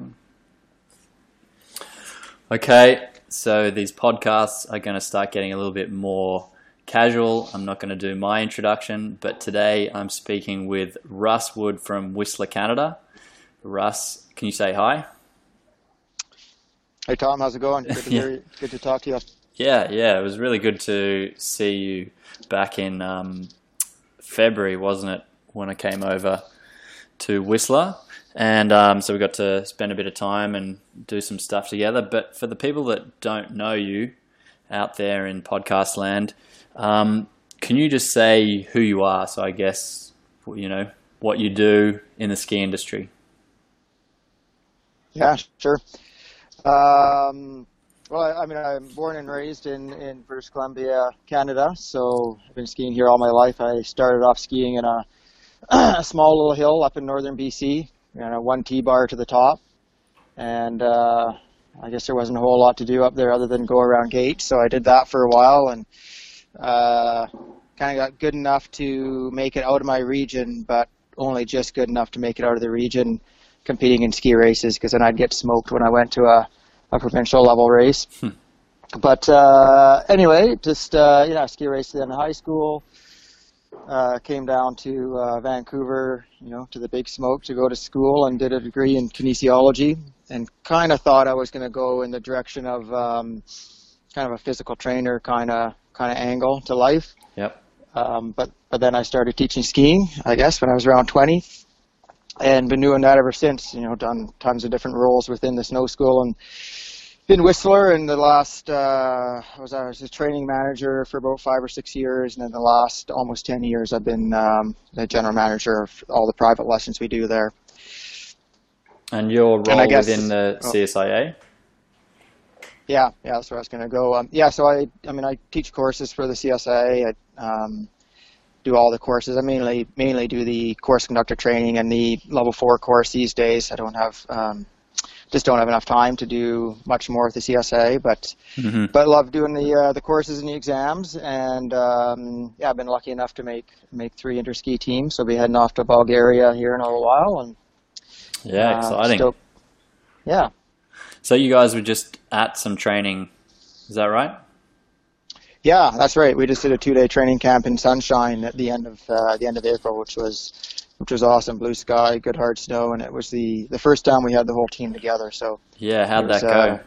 on. Okay, so these podcasts are going to start getting a little bit more casual. I'm not going to do my introduction, but today I'm speaking with Russ Wood from Whistler, Canada. Russ, can you say hi? Hey Tom, how's it going? Good to, hear you. Good to talk to you. Yeah, yeah, it was really good to see you back in um, February, wasn't it, when I came over to Whistler? And um, so we got to spend a bit of time and do some stuff together. But for the people that don't know you out there in podcast land, um, can you just say who you are? So I guess, you know, what you do in the ski industry. Yeah, sure. Um, well, I, mean, I'm born and raised in, in British Columbia, Canada. So I've been skiing here all my life. I started off skiing in a, a small little hill up in northern BC, you know, one T-bar to the top. And uh, I guess there wasn't a whole lot to do up there other than go around gates. So I did that for a while and uh, kind of got good enough to make it out of my region, but only just good enough to make it out of the region competing in ski races because then I'd get smoked when I went to a, a provincial level race. Hmm. But uh, anyway, just uh, you know, ski race in high school. Uh, came down to uh, Vancouver, you know, to the Big Smoke to go to school and did a degree in kinesiology, and kind of thought I was going to go in the direction of um, kind of a physical trainer kind of kind of angle to life. Yep. Um, but but then I started teaching skiing, I guess, when I was around 20, and been doing that ever since. You know, done tons of different roles within the snow school and in Whistler. In the last, uh, I was I was a training manager for about five or six years, and in the last almost ten years, I've been um, the general manager of all the private lessons we do there. And your role and guess, within the CSIA? Yeah, yeah, that's where I was going to go. Um, yeah, so I, I mean, I teach courses for the CSIA. I, um, do all the courses. I mainly mainly do the course conductor training and the level four course these days. I don't have um, just don't have enough time to do much more with the CSIA, but mm-hmm. but love doing the uh, the courses and the exams. And um, yeah, I've been lucky enough to make make three interski teams. So I'll be heading off to Bulgaria here in a little while. And yeah, uh, exciting. Still, yeah. So you guys were just at some training, is that right? Yeah, that's right. We just did a two-day training camp in Sunshine at the end of uh, the end of April, which was which was awesome. Blue sky, good hard snow, and it was the the first time we had the whole team together. So yeah, how'd was, that go? Uh,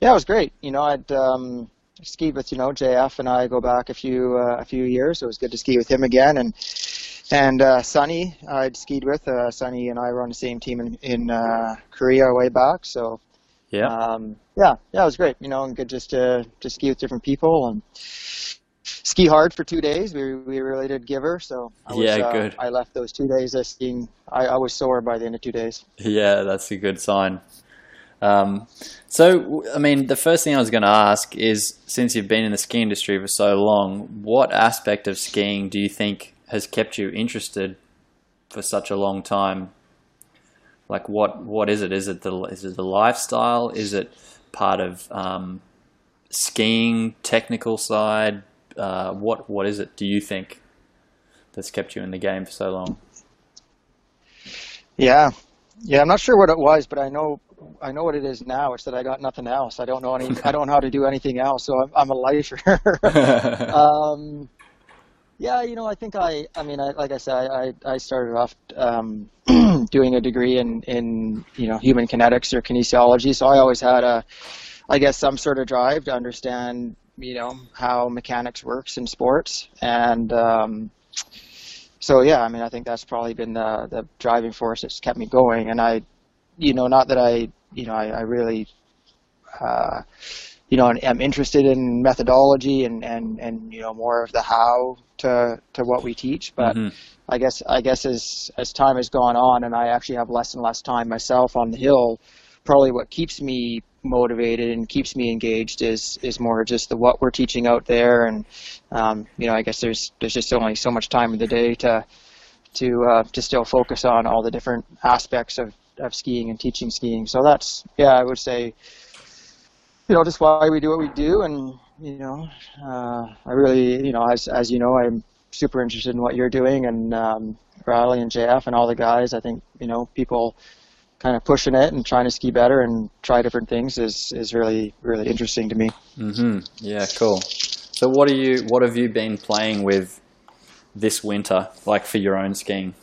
yeah, it was great. You know, I'd um, skied with you know JF and I go back a few uh, a few years. So it was good to ski with him again, and and uh, Sunny I'd skied with. Uh, Sunny and I were on the same team in in uh, Korea way back. So yeah. Um, yeah, yeah, it was great. You know, and good just to to ski with different people and ski hard for two days. We we really did give her. So I was, yeah, uh, good. I left those two days of skiing. I, I was sore by the end of two days. Yeah, that's a good sign. Um, so, I mean, the first thing I was going to ask is, since you've been in the ski industry for so long, what aspect of skiing do you think has kept you interested for such a long time? Like what what is it? Is it the is it the lifestyle? Is it part of um, skiing technical side? Uh, what what is it? Do you think that's kept you in the game for so long? Yeah, yeah. I'm not sure what it was, but I know I know what it is now. It's that I got nothing else. I don't know any. I don't know how to do anything else. So I'm, I'm a lifer. um, yeah, you know, I think I, I mean, I, like I said, I, I started off um, doing a degree in, in, you know, human kinetics or kinesiology. So I always had a, I guess, some sort of drive to understand, you know, how mechanics works in sports. And um, so, yeah, I mean, I think that's probably been the, the driving force that's kept me going. And I, you know, not that I, you know, I, I really, uh, you know, I'm interested in methodology and, and, and you know more of the how to to what we teach. But mm-hmm. I guess I guess as as time has gone on, and I actually have less and less time myself on the hill, probably what keeps me motivated and keeps me engaged is is more just the what we're teaching out there, and um, you know I guess there's there's just only so much time in the day to to uh, to still focus on all the different aspects of of skiing and teaching skiing. So that's yeah I would say you know, just why we do what we do. And, you know, uh, I really, you know, as, as you know, I'm super interested in what you're doing and um, Riley and JF and all the guys. I think, you know, people kind of pushing it and trying to ski better and try different things is is really really interesting to me. Mm-hmm. Yeah, cool. So what are you? What have you been playing with this winter, like for your own skiing?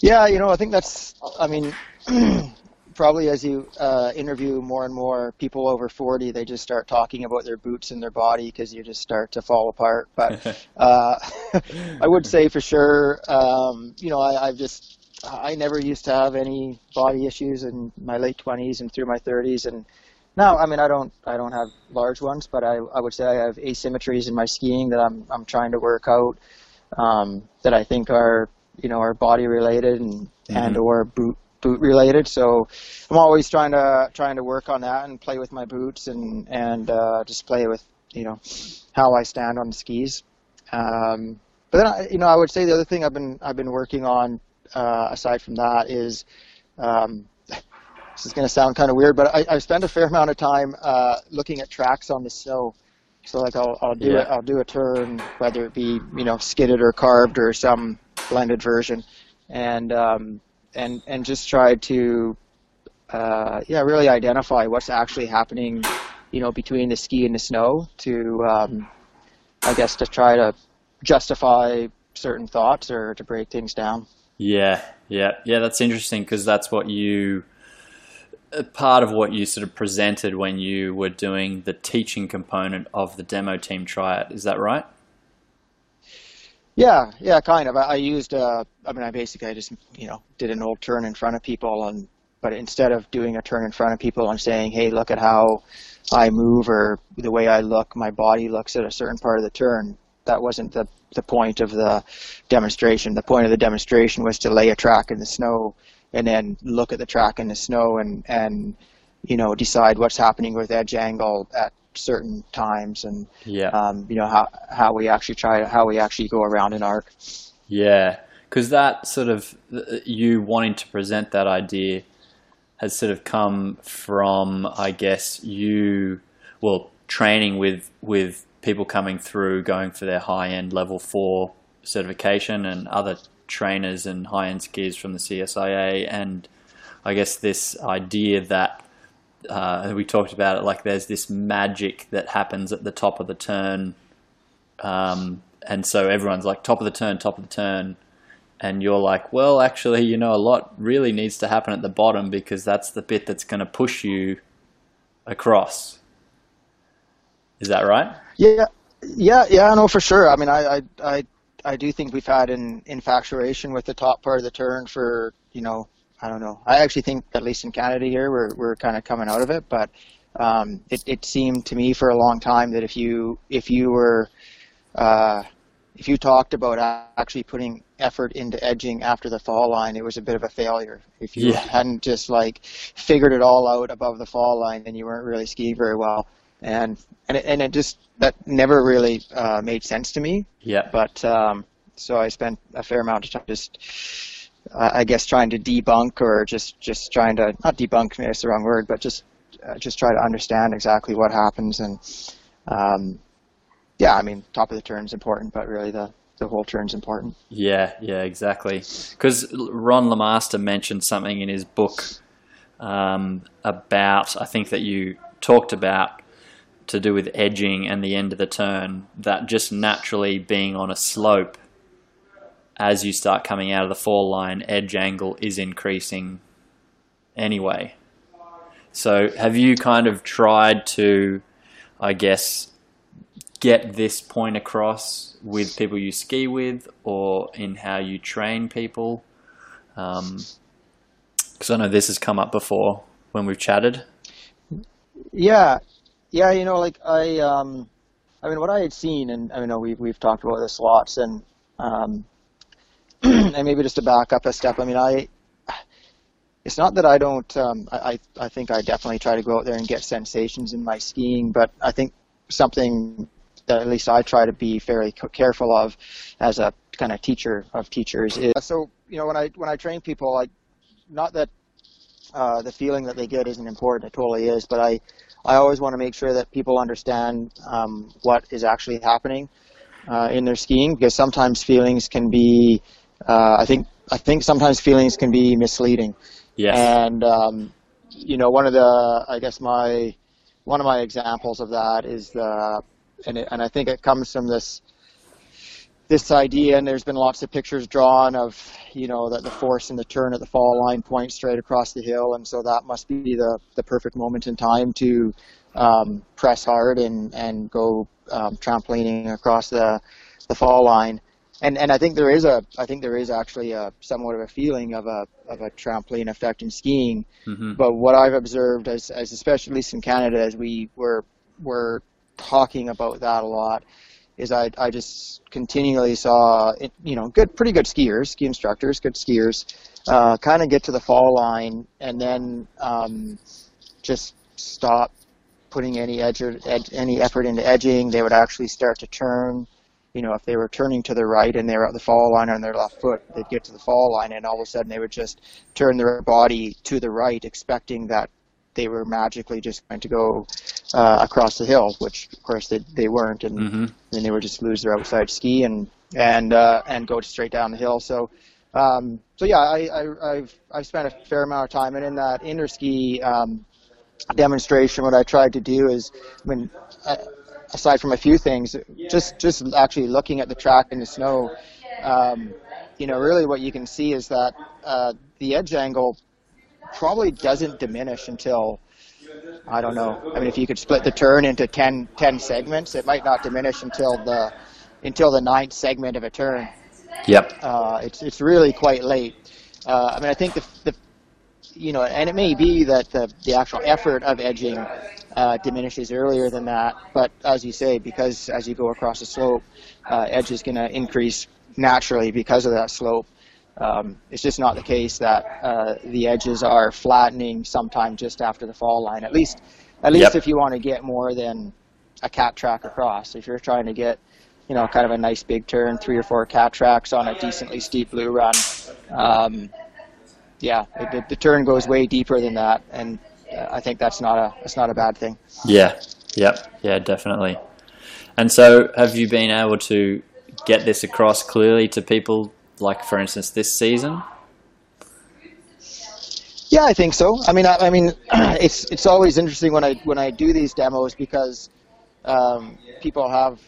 Yeah, you know, I think that's. I mean, probably as you uh, interview more and more people over 40, they just start talking about their boots and their body because you just start to fall apart. But uh, I would say for sure, um, you know, I, I've just I never used to have any body issues in my late 20s and through my 30s, and now I mean I don't I don't have large ones, but I, I would say I have asymmetries in my skiing that I'm I'm trying to work out um, that I think are you know are body related and mm-hmm. and or boot boot related. So I'm always trying to trying to work on that and play with my boots and and uh, just play with you know how I stand on the skis. Um, but then I, you know I would say the other thing I've been I've been working on uh, aside from that is um, this is going to sound kind of weird, but I, I spend a fair amount of time uh, looking at tracks on the snow. So like I'll, I'll do yeah. it, I'll do a turn, whether it be you know skidded or carved or some blended version, and um, and and just try to uh, yeah really identify what's actually happening you know between the ski and the snow to um, I guess to try to justify certain thoughts or to break things down. Yeah, yeah, yeah. That's interesting because that's what you part of what you sort of presented when you were doing the teaching component of the demo team triad. Is that right? Yeah, yeah, kind of. I, I used, uh, I mean, I basically I just, you know, did an old turn in front of people, and but instead of doing a turn in front of people and saying, hey, look at how I move or the way I look, my body looks at a certain part of the turn. That wasn't the the point of the demonstration. The point of the demonstration was to lay a track in the snow and then look at the track in the snow and and you know decide what's happening with edge angle at certain times and yeah. um, you know how how we actually try how we actually go around an arc. Yeah, because that sort of you wanting to present that idea has sort of come from I guess you well training with with people coming through going for their high end level four certification and other trainers and high end skiers from the CSIA, and I guess this idea that uh, we talked about it, like there's this magic that happens at the top of the turn, um, and so everyone's like top of the turn, top of the turn, and you're like, well, actually, you know, a lot really needs to happen at the bottom because that's the bit that's going to push you across. Is that right? Yeah, yeah, yeah. No, for sure. I mean, I, I, I I do think we've had an infatuation with the top part of the turn for you know I don't know. I actually think at least in Canada here we're we're kind of coming out of it, but um, it it seemed to me for a long time that if you if you were uh, if you talked about actually putting effort into edging after the fall line, it was a bit of a failure. If you yeah. hadn't just like figured it all out above the fall line, then you weren't really skiing very well and and it, and it just that never really uh, made sense to me. Yeah. But um, so I spent a fair amount of time just, uh, I guess, trying to debunk or just just trying to not debunk, maybe it's the wrong word, but just uh, just try to understand exactly what happens and. Um, yeah, I mean, top of the turn is important, but really the the whole turn's important. Yeah, yeah, exactly. Because Ron LeMaster mentioned something in his book um, about, I think that you talked about to do with edging and the end of the turn, that just naturally being on a slope as you start coming out of the fall line, edge angle is increasing anyway. So, have you kind of tried to, I guess, get this point across with people you ski with or in how you train people? Because um, I know this has come up before when we've chatted. Yeah, yeah, you know, like I, um, I mean, what I had seen, and I know we've we've talked about this lots, and um, and maybe just to back up a step, I mean, I, it's not that I don't, um, I I think I definitely try to go out there and get sensations in my skiing, but I think something that at least I try to be fairly careful of as a kind of teacher of teachers is so you know when I when I train people, like not that uh, the feeling that they get isn't important, it totally is, but I I always want to make sure that people understand um, what is actually happening uh, in their skiing because sometimes feelings can be uh, I think I think sometimes feelings can be misleading. Yes. And um, you know, one of the I guess my one of my examples of that is the and it, and I think it comes from this this idea, and there's been lots of pictures drawn of, you know, that the force and the turn at the fall line point straight across the hill, and so that must be the, the perfect moment in time to um, press hard and, and go um, trampolining across the, the fall line. And, and I think there is a I think there is actually a somewhat of a feeling of a of a trampoline effect in skiing. Mm-hmm. But what I've observed as, as especially at least in Canada as we were were talking about that a lot is I, I just continually saw, you know, good, pretty good skiers, ski instructors, good skiers, uh, kind of get to the fall line and then um, just stop putting any edge, ed, any effort into edging. They would actually start to turn. You know, if they were turning to the right and they were at the fall line on their left foot, they'd get to the fall line and all of a sudden they would just turn their body to the right, expecting that they were magically just going to go uh, across the hill, which of course they, they weren't, and mm-hmm. then they would just lose their outside ski and and uh, and go straight down the hill. So um, so yeah, I, I, I've I've spent a fair amount of time, and in that Interski um, demonstration, what I tried to do is, I mean, aside from a few things, just just actually looking at the track in the snow. Um, you know, really what you can see is that uh, the edge angle probably doesn't diminish until I don't know. I mean, if you could split the turn into 10, 10 segments, it might not diminish until the until the ninth segment of a turn. Yep. Uh, it's it's really quite late. Uh, I mean, I think the, the you know, and it may be that the the actual effort of edging uh, diminishes earlier than that. But as you say, because as you go across the slope, uh, edge is going to increase naturally because of that slope. Um, it's just not the case that uh, the edges are flattening sometime just after the fall line. At least, at least Yep. if you want to get more than a cat track across. If you're trying to get, you know, kind of a nice big turn, three or four cat tracks on a decently steep blue run, um, yeah, it, the, the turn goes way deeper than that, and uh, I think that's not a that's not a bad thing. Yeah. Yep. Yeah, definitely. And so, have you been able to get this across clearly to people, like for instance this season? Yeah, I think so. I mean, I, I mean, it's it's always interesting when I when I do these demos because um, people have,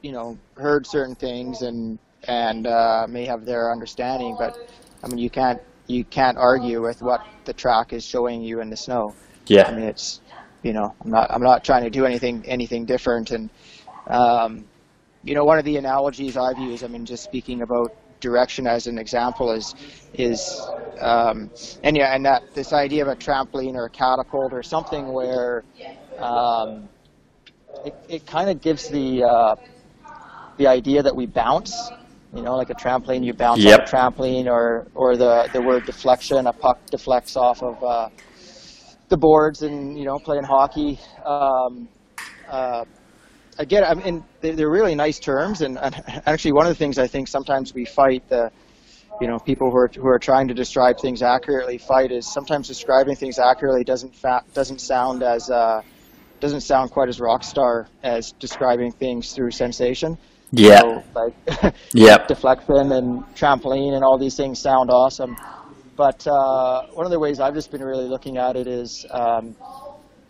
you know, heard certain things and and uh, may have their understanding, but I mean, you can't you can't argue with what the track is showing you in the snow. Yeah, I mean, it's you know, I'm not I'm not trying to do anything anything different. And um, you know, one of the analogies I've used, I mean, just speaking about direction as an example, is is um, and yeah, and that this idea of a trampoline or a catapult or something where um, it it kind of gives the uh, the idea that we bounce. You know, like a trampoline, you bounce Yep. off a trampoline, or or the the word deflection, a puck deflects off of. Uh, the boards and you know playing hockey. Um, uh, again, I mean they're, they're really nice terms, and, and actually one of the things I think sometimes we fight the you know people who are who are trying to describe things accurately fight is sometimes describing things accurately doesn't fa- doesn't sound as uh, doesn't sound quite as rock star as describing things through sensation. Yeah. So, like Yep. deflection and trampoline and all these things sound awesome. But uh, one of the ways I've just been really looking at it is, um,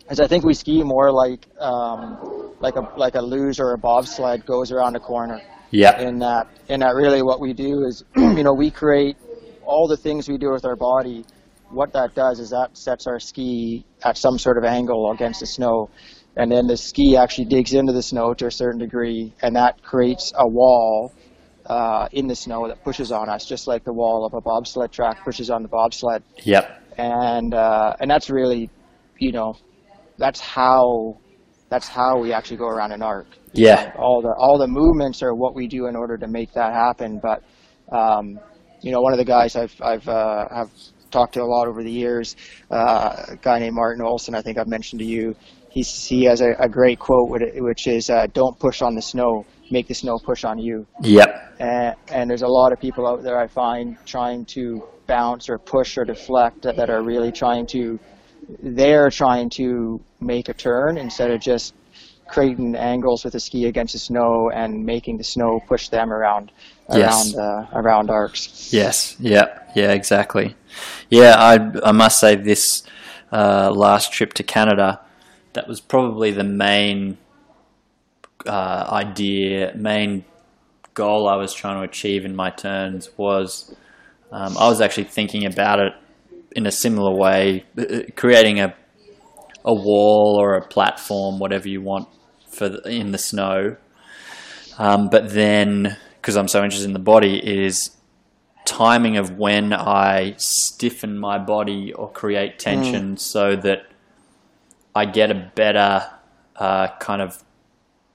is I think we ski more like um, like a like a luge or a bobsled goes around a corner. Yep. In that, in that, really, what we do is, you know, we create all the things we do with our body. What that does is that sets our ski at some sort of angle against the snow, and then the ski actually digs into the snow to a certain degree, and that creates a wall uh, in the snow that pushes on us, just like the wall of a bobsled track pushes on the bobsled. Yep. And uh, and that's really, you know, that's how that's how we actually go around an arc. Yeah. All the all the movements are what we do in order to make that happen. But um, you know, one of the guys I've I've uh, have talked to a lot over the years, uh, a guy named Martin Olson. I think I've mentioned to you. He's, he has a, a great quote, which is, uh, "Don't push on the snow, make the snow push on you." Yep. And, and there's a lot of people out there I find trying to bounce or push or deflect that, that are really trying to, they're trying to make a turn instead of just creating angles with the ski against the snow and making the snow push them around Yes. around uh, around arcs. Yes. Yeah. Yeah. Exactly. Yeah. I I must say this uh, last trip to Canada, that was probably the main uh, idea, main goal I was trying to achieve in my turns was um, I was actually thinking about it in a similar way, uh, creating a a wall or a platform, whatever you want for the, in the snow. Um, but then, because I'm so interested in the body, is timing of when I stiffen my body or create tension so that I get a better uh, kind of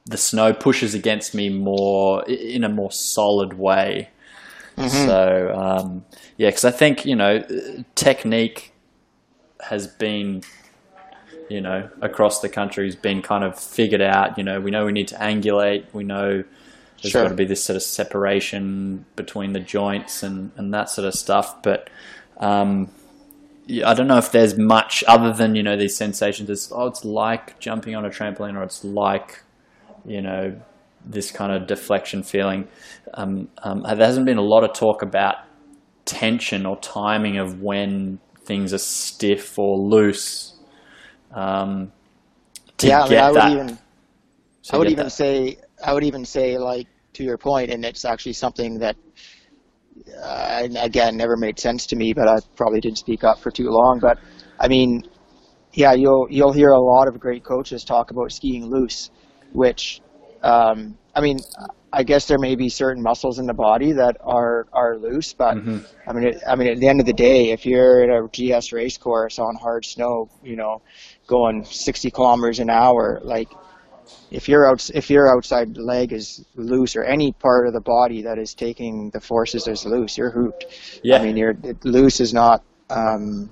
the snow pushes against me more in a more solid way. So um, yeah, because I think you know technique has been you know across the country has been kind of figured out. You know, we know we need to angulate. We know there's Sure. got to be this sort of separation between the joints and and that sort of stuff. But um, I don't know if there's much other than you know these sensations. It's oh, it's like jumping on a trampoline, or it's like you know this kind of deflection feeling. Um, um, there hasn't been a lot of talk about tension or timing of when things are stiff or loose. Um, yeah, I, mean, I would that, even I would even that. say I would even say like to your point, and it's actually something that uh, again never made sense to me, but I probably didn't speak up for too long. But I mean, yeah, you'll you'll hear a lot of great coaches talk about skiing loose, which um, I mean, I guess there may be certain muscles in the body that are are loose, but Mhm. I mean, it, I mean, at the end of the day, if you're at a GS race course on hard snow, you know, going 60 kilometers an hour, like if your outs if your outside leg is loose or any part of the body that is taking the forces is loose, you're hooped. Yeah. I mean, you're it, loose is not um,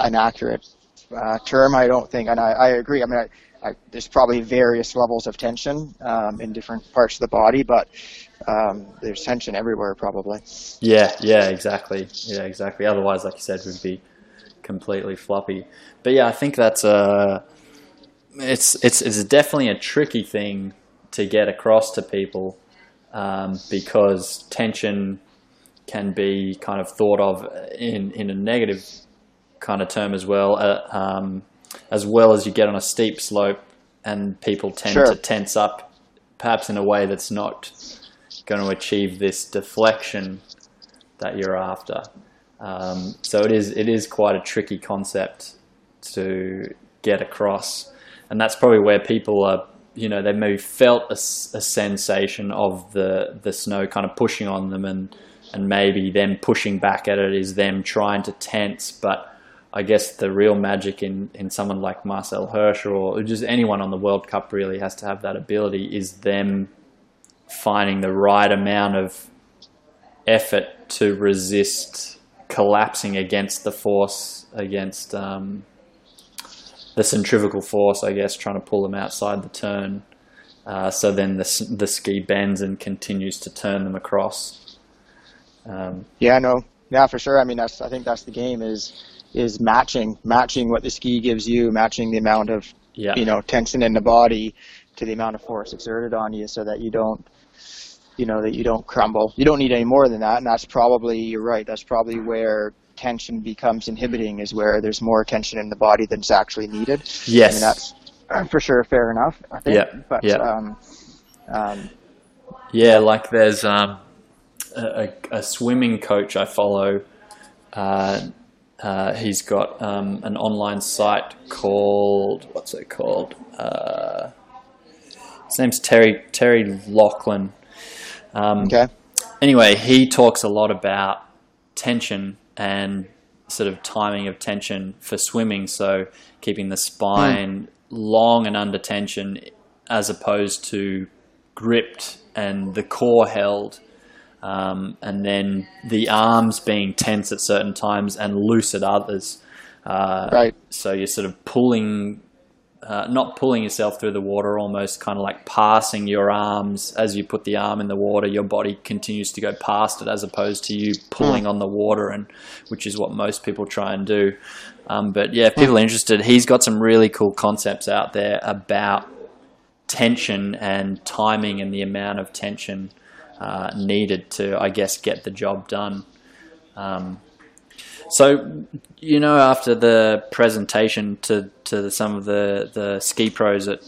an accurate uh, term, I don't think, and I, I agree. I mean, I, I, there's probably various levels of tension um, in different parts of the body, but um, there's tension everywhere, probably. Yeah, yeah, exactly. Yeah, exactly. Otherwise, like you said, we'd be completely floppy. But yeah, I think that's a it's it's it's definitely a tricky thing to get across to people um, because tension can be kind of thought of in in a negative kind of term as well, uh, um, as well as you get on a steep slope and people tend Sure. to tense up, perhaps in a way that's not going to achieve this deflection that you're after. Um, so it is it is quite a tricky concept to get across, and that's probably where people are. You know, they maybe felt a sensation of the the snow kind of pushing on them, and and maybe them pushing back at it is them trying to tense. But I guess the real magic in in someone like Marcel Hirscher or just anyone on the World Cup really has to have that ability is them finding the right amount of effort to resist collapsing against the force, against um, the centrifugal force, I guess, trying to pull them outside the turn. Uh, so then the, the ski bends and continues to turn them across. Um, Yeah, no, yeah, for sure. I mean, that's I think that's the game is is matching matching what the ski gives you, matching the amount of yeah, you know tension in the body to the amount of force exerted on you, so that you don't you know that you don't crumble. You don't need any more than that, and that's probably you're right. That's probably where tension becomes inhibiting, is where there's more tension in the body than's actually needed. yes, I mean, that's uh, for sure fair enough. I think. Yeah, But yeah. um, um, Yeah, like there's um, a, a a swimming coach I follow. Uh, uh, he's got um, an online site called what's it called? Uh, his name's Terry Terry Laughlin. Um, okay. anyway, he talks a lot about tension and sort of timing of tension for swimming. So keeping the spine long and under tension as opposed to gripped and the core held. Um, and then the arms being tense at certain times and loose at others. Uh, Right. so you're sort of pulling, uh, not pulling yourself through the water, almost kind of like passing your arms as you put the arm in the water. Your body continues to go past it, as opposed to you pulling on the water, and which is what most people try and do. Um, but yeah, if people are interested, he's got some really cool concepts out there about tension and timing and the amount of tension uh, needed to, I guess, get the job done. Um, so, you know, after the presentation to, to some of the, the ski pros at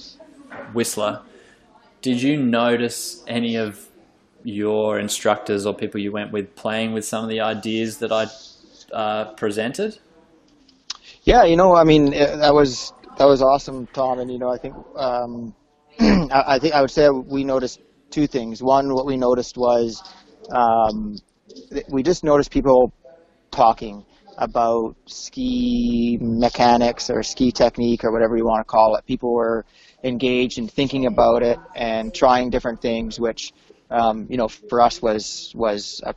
Whistler, did you notice any of your instructors or people you went with playing with some of the ideas that I uh, presented? Yeah, you know, I mean, that was that was awesome, Tom. And you know, I think um, I, I, think I would say we noticed two things. One, what we noticed was um, we just noticed people talking about ski mechanics or ski technique or whatever you want to call it. People were engaged in thinking about it and trying different things, which um, you know for us was was a,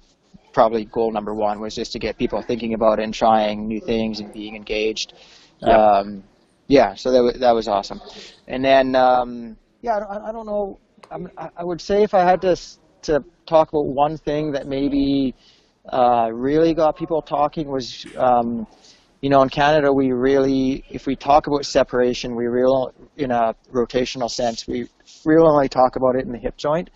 probably goal number one was just to get people thinking about it and trying new things and being engaged. Yeah, um, yeah so that was, that was awesome. And then um, yeah, I, I don't know. I'm, I would say if I had to to talk about one thing that maybe uh, really got people talking was, um, you know, in Canada, we really, if we talk about separation, we real, in a rotational sense, we really only talk about it in the hip joint.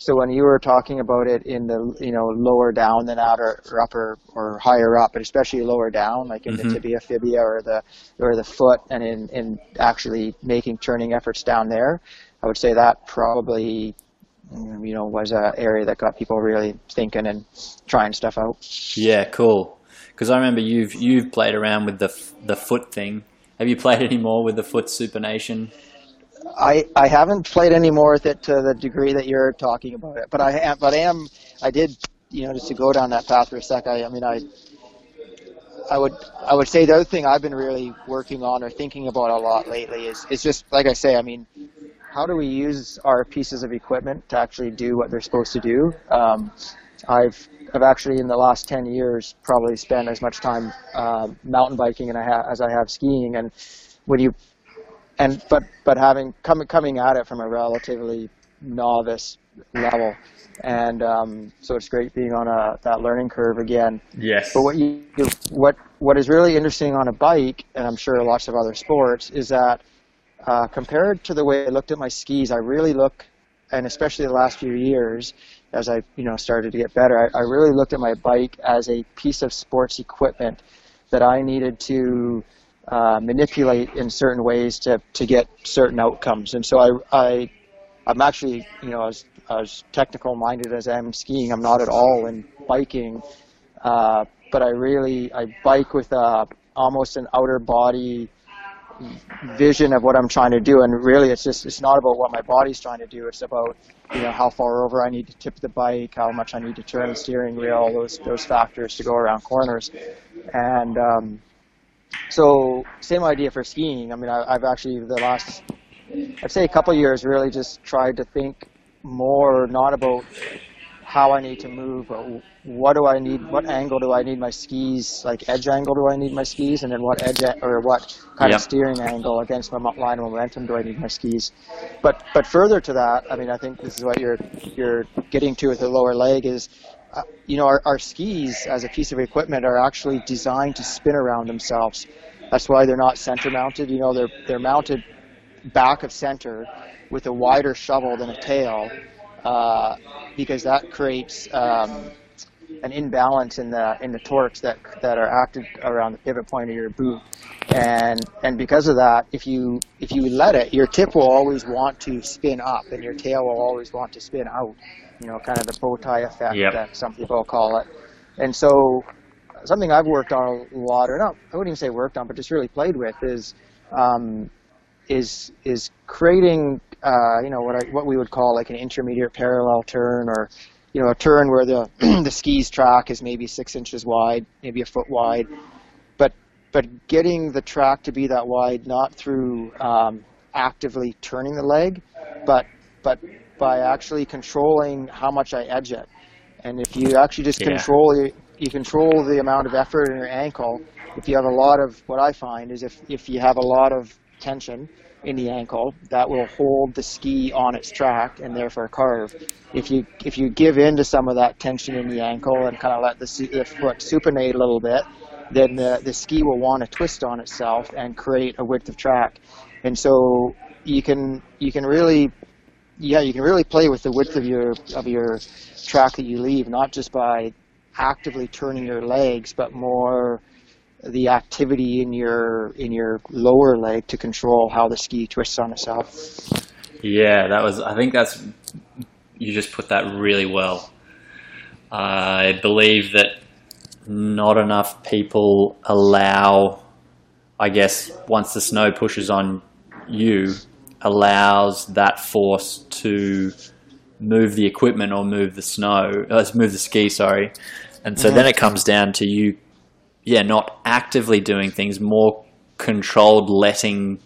So when you were talking about it in the, you know, lower down than out or, or upper or higher up, but especially lower down, like in mm-hmm. the tibia, fibia, or the or the foot, and in in actually making turning efforts down there, I would say that probably mm, you know, was an area that got people really thinking and trying stuff out. Yeah, cool. Because I remember you've you've played around with the the foot thing. Have you played any more with the foot supination? I I haven't played any more with it to the degree that you're talking about it, but I am, but I am I did you know just to go down that path for a sec. I I mean I I would I would say the other thing I've been really working on or thinking about a lot lately is is just like I say. I mean, how do we use our pieces of equipment to actually do what they're supposed to do? Um, I've I've actually in the last ten years probably spent as much time uh, mountain biking and I ha- as I have skiing. And when you and but but having coming coming at it from a relatively novice level, and um, so it's great being on a that learning curve again. Yes. But what you what what is really interesting on a bike, and I'm sure lots of other sports, is that uh, compared to the way I looked at my skis, I really look, and especially the last few years, as I you know started to get better, I, I really looked at my bike as a piece of sports equipment that I needed to uh, manipulate in certain ways to, to get certain outcomes. And so I, I I'm actually you know as as technical minded as I am in skiing, I'm not at all in biking. Uh, but I really I bike with a, almost an outer body vision of what I'm trying to do. And really, it's just it's not about what my body's trying to do. It's about you know how far over I need to tip the bike, how much I need to turn the steering wheel, all those those factors to go around corners. And um, so, same idea for skiing. I mean, I, I've actually the last I'd say a couple years really just tried to think more not about how I need to move, what do I need, what angle do I need my skis, like edge angle do I need my skis, and then what edge or what kind yep. of steering angle against my line of momentum do I need my skis. But but further to that, I mean, I think this is what you're you're getting to with the lower leg is, uh, you know, our, our skis as a piece of equipment are actually designed to spin around themselves. That's why they're not center mounted. You know, they're they're mounted back of center with a wider shovel than a tail uh, because that creates um, an imbalance in the in the torques that that are acted around the pivot point of your boot, and and because of that, if you if you let it, your tip will always want to spin up, and your tail will always want to spin out. You know, kind of the bow tie effect yep. that some people call it. And so, something I've worked on a lot, or not, I wouldn't even say worked on, but just really played with is um, is is creating uh, you know what I, what we would call like an intermediate parallel turn or you know a turn where the the skis track is maybe six inches wide, maybe a foot wide, but but getting the track to be that wide not through um, actively turning the leg, but but by actually controlling how much I edge it. And if you actually just yeah. control you control the amount of effort in your ankle. If you have a lot of what I find is if if you have a lot of tension in the ankle that will hold the ski on its track and therefore curve. If you if you give in to some of that tension in the ankle and kind of let the, the foot supinate a little bit, then the, the ski will want to twist on itself and create a width of track. And so you can you can really yeah you can really play with the width of your of your track that you leave, not just by actively turning your legs, but more the activity in your in your lower leg to control how the ski twists on itself. Yeah, that was. I think that's. You just put that really well. I believe that not enough people allow. I guess once the snow pushes on you, allows that force to move the equipment or move the snow, uh, move the ski. Sorry, and so mm-hmm. then it comes down to you, yeah, not actively doing things, more controlled, letting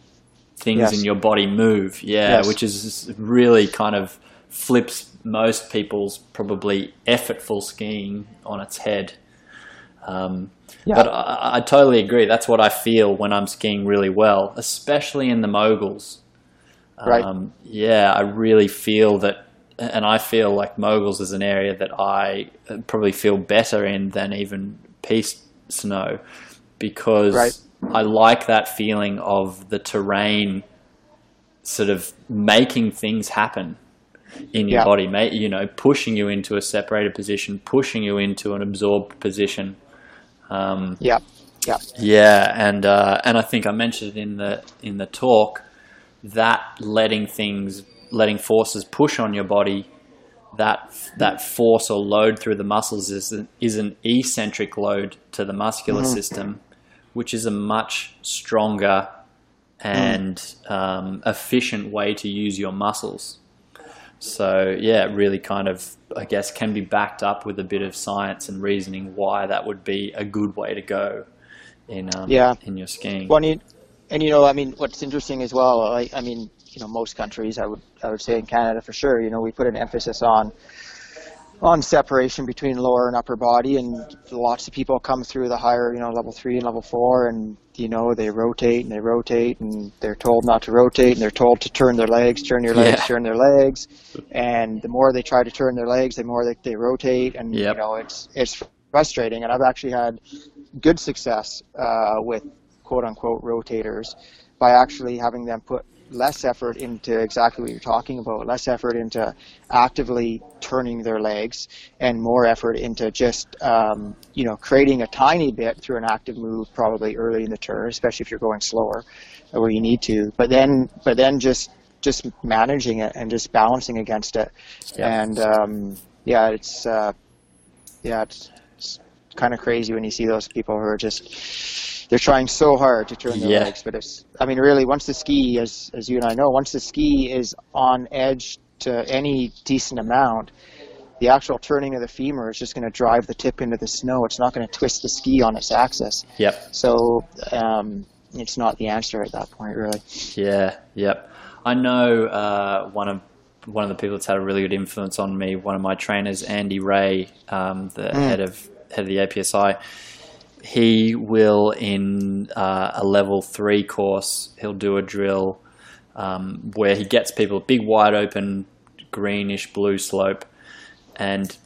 things yes. in your body move. Yeah, yes. which is really kind of flips most people's probably effortful skiing on its head. Um, yeah. But I, I, totally agree. That's what I feel when I'm skiing really well, especially in the moguls. Right. Um, yeah, I really feel that, and I feel like moguls is an area that I probably feel better in than even piste snow because right. I like that feeling of the terrain sort of making things happen in your yeah. body, mate. You know, pushing you into a separated position, pushing you into an absorbed position. Um, yeah, yeah, yeah, and uh, and I think I mentioned in the in the talk that letting things, letting forces push on your body, that that force or load through the muscles is an, is an eccentric load to the muscular mm-hmm. system, which is a much stronger and mm. um, efficient way to use your muscles. So yeah, it really kind of I guess can be backed up with a bit of science and reasoning why that would be a good way to go in um, yeah. in your skiing. Well, and, you, and you know, I mean, what's interesting as well. I, I mean, you know, most countries, I would I would say in Canada for sure. You know, we put an emphasis on on separation between lower and upper body and lots of people come through the higher you know level three and level four and you know they rotate and they rotate and they're told not to rotate and they're told to turn their legs turn your legs yeah. turn their legs and the more they try to turn their legs the more they, they rotate and yep. you know it's it's frustrating and i've actually had good success uh, with quote unquote rotators by actually having them put less effort into exactly what you're talking about, less effort into actively turning their legs, and more effort into just um, you know creating a tiny bit through an active move, probably early in the turn, especially if you're going slower, where you need to. But then, but then just just managing it and just balancing against it, yeah. and um, yeah, it's uh, yeah, it's, it's kind of crazy when you see those people who are just they're trying so hard to turn their yeah. legs, but it's I mean really once the ski as as you and I know, once the ski is on edge to any decent amount, the actual turning of the femur is just going to drive the tip into the snow. It's not going to twist the ski on its axis. Yep. So um, it's not the answer at that point, really. Yeah. Yep. I know uh, one of one of the people that's had a really good influence on me. One of my trainers, Andy Ray, um, the mm. head of head of the APSI he will in uh, a level three course he'll do a drill um, where he gets people a big wide open greenish blue slope and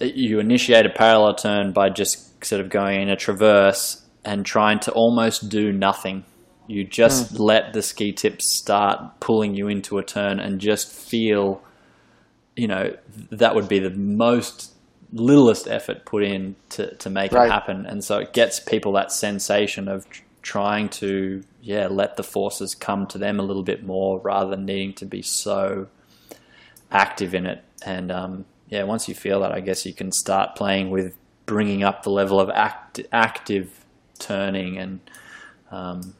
you initiate a parallel turn by just sort of going in a traverse and trying to almost do nothing you just mm. let the ski tips start pulling you into a turn and just feel you know that would be the most littlest effort put in to, to make right. it happen. And so it gets people that sensation of trying to, yeah, let the forces come to them a little bit more rather than needing to be so active in it. And um, yeah, once you feel that, I guess you can start playing with bringing up the level of act, active turning and, um,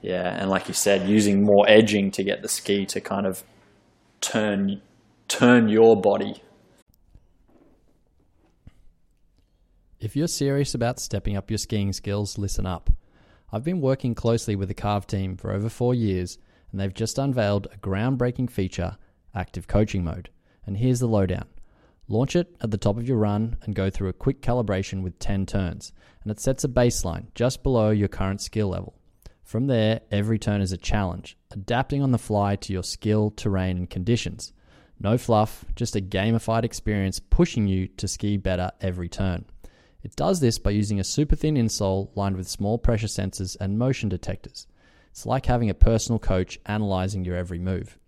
yeah, and like you said, using more edging to get the ski to kind of turn turn your body If you're serious about stepping up your skiing skills, listen up. I've been working closely with the Carve team for over four years, and they've just unveiled a groundbreaking feature, Active Coaching Mode. And here's the lowdown. Launch it at the top of your run and go through a quick calibration with 10 turns, and it sets a baseline just below your current skill level. From there, every turn is a challenge, adapting on the fly to your skill, terrain, and conditions. No fluff, just a gamified experience pushing you to ski better every turn. It does this by using a super thin insole lined with small pressure sensors and motion detectors. It's like having a personal coach analyzing your every move.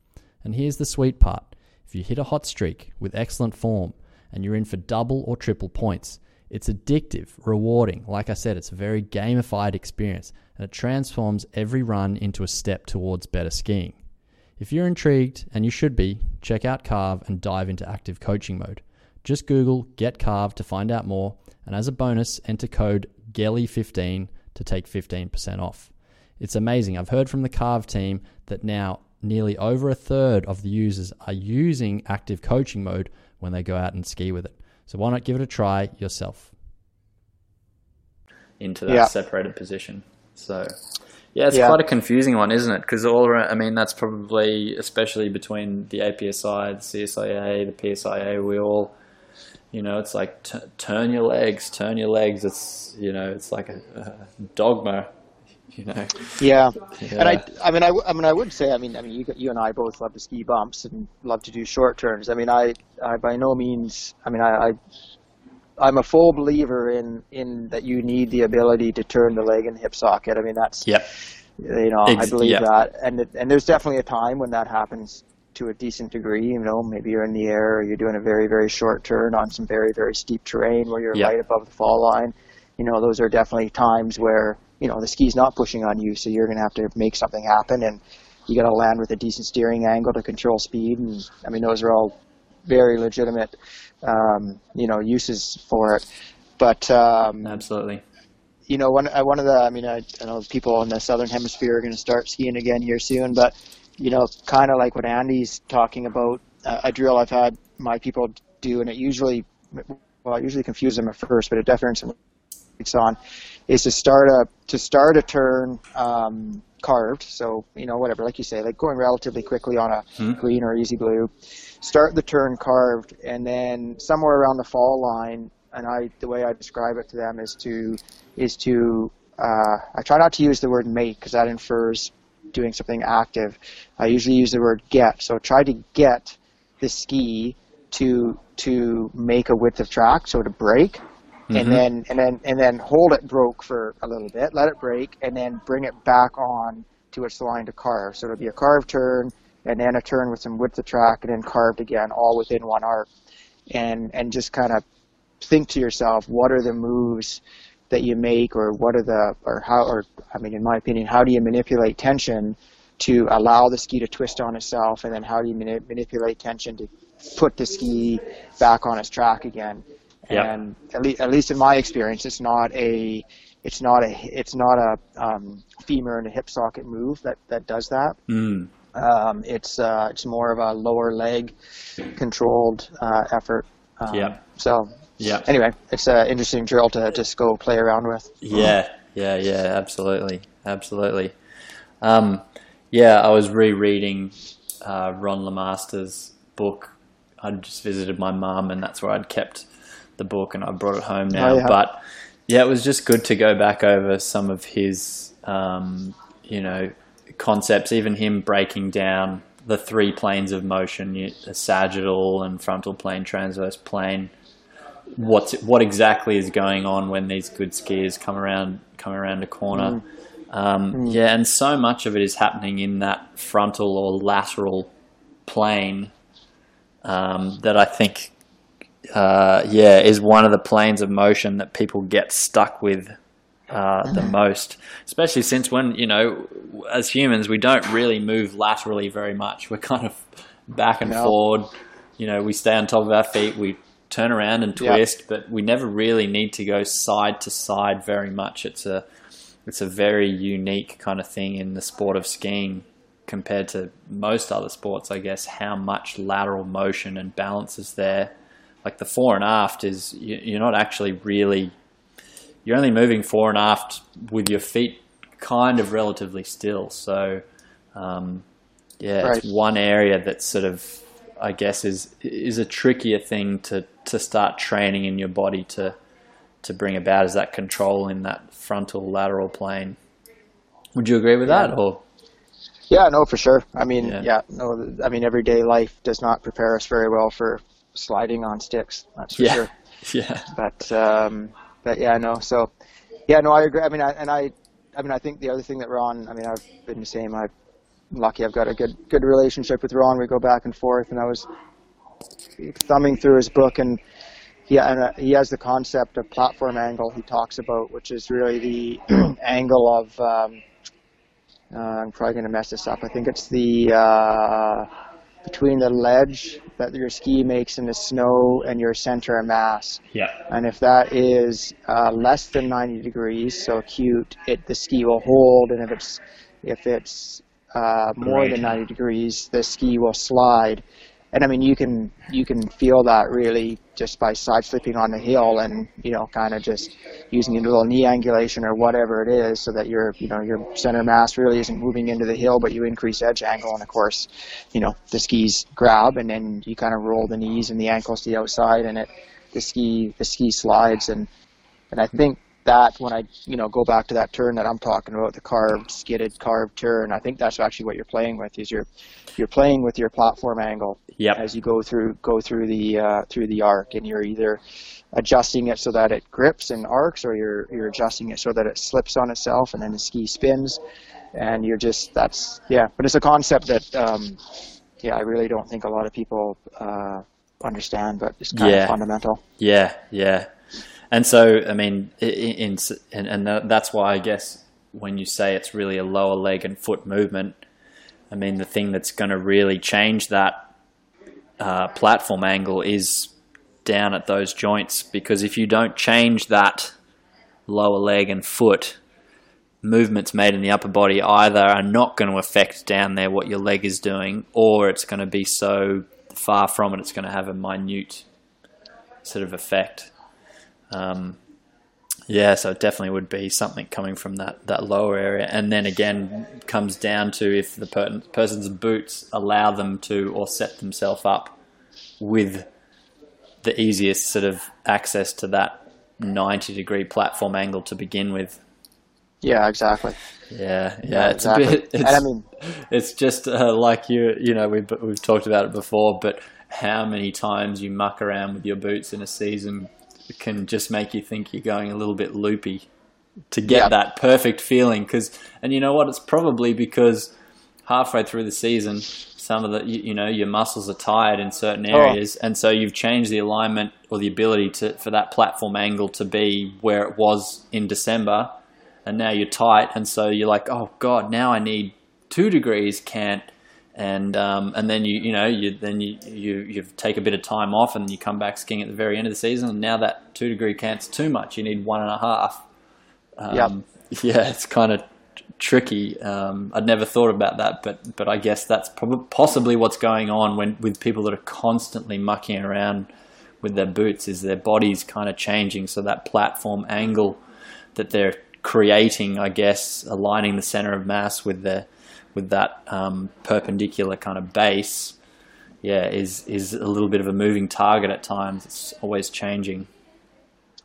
And here's the sweet part if you hit a hot streak with excellent form and you're in for double or triple points, it's addictive, rewarding. Like I said, it's a very gamified experience and it transforms every run into a step towards better skiing. If you're intrigued, and you should be, check out Carve and dive into active coaching mode. Just Google Get Carve to find out more, and as a bonus, enter code GELLIE15 to take 15% off. It's amazing. I've heard from the Carve team that now nearly over a third of the users are using active coaching mode when they go out and ski with it. So why not give it a try yourself? Into that Yeah. separated position. So, yeah, it's Yeah. quite a confusing one, isn't it? Because all around, I mean, that's probably, especially between the APSI, the CSIA, the PSIA, we all, you know, it's like t- turn your legs, turn your legs. It's, you know, it's like a, a dogma, you know. Yeah. Yeah. And I, I mean, I, I mean, I would say, I mean, I mean, you, you and I both love to ski bumps and love to do short turns. I mean, I, I by no means, I mean, I, I, I'm a full believer in, in that you need the ability to turn the leg and hip socket. I mean, that's, Yep. you know, I believe yeah. that, and it, and there's definitely a time when that happens to a decent degree. You know, maybe you're in the air, or you're doing a very, very short turn on some very, very steep terrain where you're Yeah. right above the fall line. You know, those are definitely times where you know the ski's not pushing on you, so you're going to have to make something happen, and you got to land with a decent steering angle to control speed. And I mean, those are all very legitimate, um, you know, uses for it. But um, Absolutely. you know, one uh, one of the, I mean, I, I know people in the southern hemisphere are going to start skiing again here soon, but you know, kind of like what Andy's talking about, uh, a drill I've had my people do, and it usually, well, I usually confuse them at first, but it definitely it's on, is to start a to start a turn um, carved. So you know, whatever, like you say, like going relatively quickly on a Hmm. green or easy blue, start the turn carved, and then somewhere around the fall line. And I, the way I describe it to them is to, is to, uh, I try not to use the word make because that infers doing something active. I usually use the word get. So try to get the ski to to make a width of track, so to break, and mm-hmm. then and then and then hold it broke for a little bit, let it break, and then bring it back on to its line to carve. So it'll be a carved turn, and then a turn with some width of track, and then carved again, all within one arc, and and just kind of think to yourself, what are the moves that you make, or what are the or how or I mean, in my opinion, how do you manipulate tension to allow the ski to twist on itself, and then how do you mani- manipulate tension to put the ski back on its track again? Yep. And at, le- at least in my experience, it's not a it's not a it's not a um, femur and a hip socket move that that does that. Mm. Um, it's uh, it's more of a lower leg controlled uh, effort. Um, Yep. So Yep. anyway, it's an interesting drill to just go play around with. Yeah, yeah, yeah, absolutely, absolutely. Um, yeah, I was rereading uh, Ron LeMaster's book. I just visited my mum, and that's where I'd kept the book, and I brought it home now. Oh, yeah. But yeah, it was just good to go back over some of his, um, you know, concepts. Even him breaking down the three planes of motion: a sagittal and frontal plane, transverse plane what's what exactly is going on when these good skiers come around come around a corner. Um, Yeah, and so much of it is happening in that frontal or lateral plane um, that I think, uh, yeah, is one of the planes of motion that people get stuck with uh, the most. Especially since when you know, as humans, we don't really move laterally very much. We're kind of back and No. forward. You know, we stay on top of our feet. We turn around and twist, but we never really need to go side to side very much. It's a it's a very unique kind of thing in the sport of skiing compared to most other sports, I guess, how much lateral motion and balance is there. Like the fore and aft is, you- you're not actually really, you're only moving fore and aft with your feet kind of relatively still. So, um, yeah, it's one area that's sort of, I guess, is is a trickier thing to to start training in your body to to bring about is that control in that frontal lateral plane. Would you agree with that, or Yeah, no, for sure. I mean, Yeah. yeah. no, I mean, everyday life does not prepare us very well for sliding on sticks. That's for yeah, sure. yeah, But um, but yeah, no. So yeah, no, I agree. I mean, I, and I I mean, I think the other thing that Ron, I mean, I've been the same. I'm lucky I've got a good good relationship with Ron. We go back and forth, and I was thumbing through his book, and he and uh, he has the concept of platform angle he talks about, which is really the angle of. Um, uh, I'm probably going to mess this up. I think it's the uh, between the ledge that your ski makes in the snow and your center of mass. Yeah. And if that is uh, less than 90 degrees, so acute, it the ski will hold, and if it's if it's uh, more Great. than 90 degrees, the ski will slide. And I mean, you can you can feel that really just by side slipping on the hill, and you know, kind of just using a little knee angulation or whatever it is, so that your you know your center mass really isn't moving into the hill, but you increase edge angle, and of course, you know, the skis grab, and then you kind of roll the knees and the ankles to the outside, and it the ski the ski slides, and and I think that when I you know go back to that turn that I'm talking about, the carved skidded carved turn, I think that's actually what you're playing with. Is you're you're playing with your platform angle Yep. as you go through go through the uh, through the arc, and you're either adjusting it so that it grips and arcs, or you're you're adjusting it so that it slips on itself, and then the ski spins, and you're just that's yeah. But it's a concept that um, yeah, I really don't think a lot of people uh, understand, but it's kind Yeah. of fundamental. Yeah, yeah. And so, I mean, in, and, and that's why I guess when you say it's really a lower leg and foot movement, I mean, the thing that's going to really change that uh, platform angle is down at those joints because if you don't change that lower leg and foot, movements made in the upper body either are not going to affect down there what your leg is doing, or it's going to be so far from it, it's going to have a minute sort of effect. Um, yeah, so it definitely would be something coming from that, that lower area. And then again, comes down to if the per- person's boots allow them to or set themselves up with the easiest sort of access to that 90 degree platform angle to begin with. Yeah, exactly. Yeah, yeah, Yeah, it's exactly. a bit. It's, I mean- it's just uh, like you. You know, we've we've talked about it before, but how many times you muck around with your boots in a season can just make you think you're going a little bit loopy to get Yeah. that perfect feeling. Because, and you know what? It's probably because halfway through the season, some of the you, you know your muscles are tired in certain Oh. areas, and so you've changed the alignment or the ability to for that platform angle to be where it was in December and now you're tight, and so you're like, oh god, now I need two degrees, can't, and um, and then you you know you then you you you take a bit of time off, and you come back skiing at the very end of the season, and now that two degree cant's too much, you need one and a half. Um, Yeah, it's kind of tricky. Um, I'd never thought about that, but but I guess that's prob- possibly what's going on when with people that are constantly mucking around with their boots is their body's kind of changing, so that platform angle that they're creating, I guess, aligning the center of mass with the with that um, perpendicular kind of base, yeah, is is a little bit of a moving target at times. It's always changing.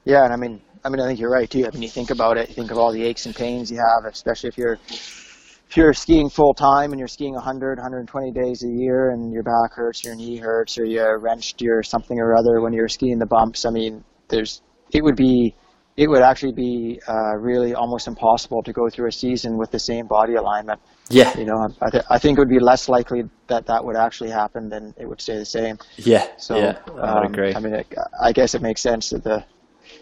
Yeah, and I mean, I mean, I think you're right too. I mean, you think about it, you think of all the aches and pains you have, especially if you're if you're skiing full time and you're skiing 100, 120 days a year, and your back hurts, your knee hurts, or you wrenched your something or other when you're skiing the bumps. I mean, there's it would be it would actually be uh, really almost impossible to go through a season with the same body alignment. Yeah, You know, I, th- I think it would be less likely that that would actually happen than it would stay the same. yeah, So yeah. I would um, agree. I mean, it, I guess it makes sense that the,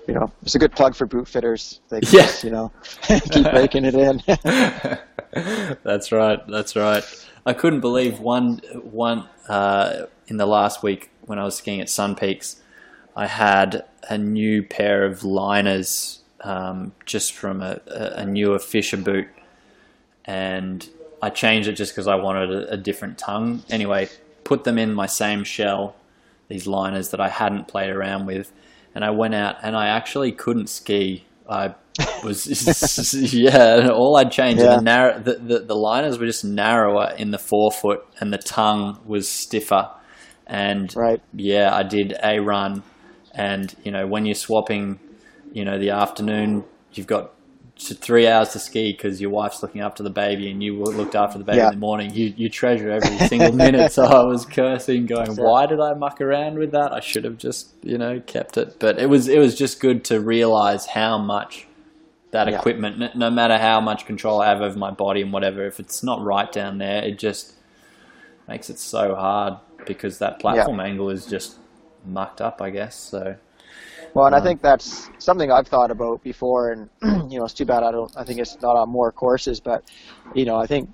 you know, it's a good plug for boot fitters. They can Yeah. just, you know, keep breaking it in. that's right. That's right. I couldn't believe one one uh, in the last week when I was skiing at Sun Peaks. I had a new pair of liners um, just from a, a, a newer Fischer boot, and I changed it just because I wanted a, a different tongue. Anyway, put them in my same shell, these liners that I hadn't played around with, and I went out and I actually couldn't ski. I was yeah, all I'd changed Yeah. the, narrow, the, the the liners were just narrower in the forefoot, and the tongue was stiffer. And Right. yeah, I did a run, and you know when you're swapping, you know the afternoon, you've got three hours to ski because your wife's looking after the baby and you looked after the baby Yeah. in the morning. You you treasure every single minute. So I was cursing, going, "Why did I muck around with that? I should have just you know kept it." But it was it was just good to realize how much that Yeah. equipment, no matter how much control I have over my body and whatever, if it's not right down there, it just makes it so hard because that platform angle is just mucked up, I guess. So Well, and I think that's something I've thought about before, and you know, it's too bad I don't. I think it's not on more courses, but you know, I think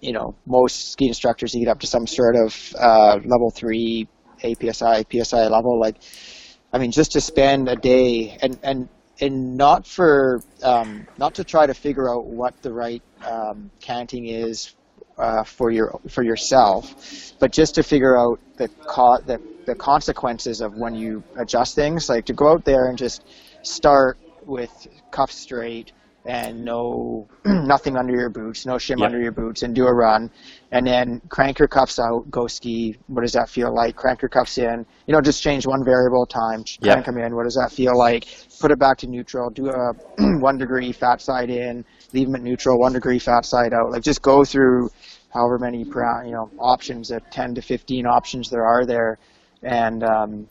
you know most ski instructors you get up to some sort of uh, level three APSI, PSI level. Like, I mean, just to spend a day and and and not for um, not to try to figure out what the right um, canting is uh, for your for yourself, but just to figure out the co- the the consequences of when you adjust things. Like to go out there and just start with cuffs straight and no nothing under your boots, no shim Yep. under your boots, and do a run, and then crank your cuffs out, go ski. What does that feel like? Crank your cuffs in. You know, just change one variable at a time. Yep. Crank them in. What does that feel like? Put it back to neutral. Do a one degree fat side in. Leave them at neutral. One degree fat side out. Like just go through however many you know options, uh, ten to fifteen options there are there, and um,